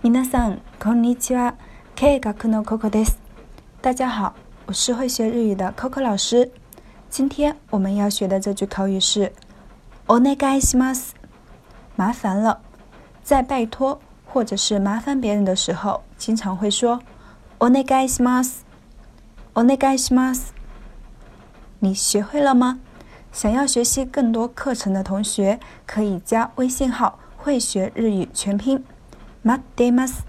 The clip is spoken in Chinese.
皆さんこんにちは。Kagaku no o です。大家好，我是会学日语的 Coco 老师。今天我们要学的这句口语是「お願いします」。麻烦了，在拜托或者是麻烦别人的时候，经常会说「お願いします」、「お願いします」。你学会了吗？想要学习更多课程的同学，可以加微信号「会学日语全拼」。待っています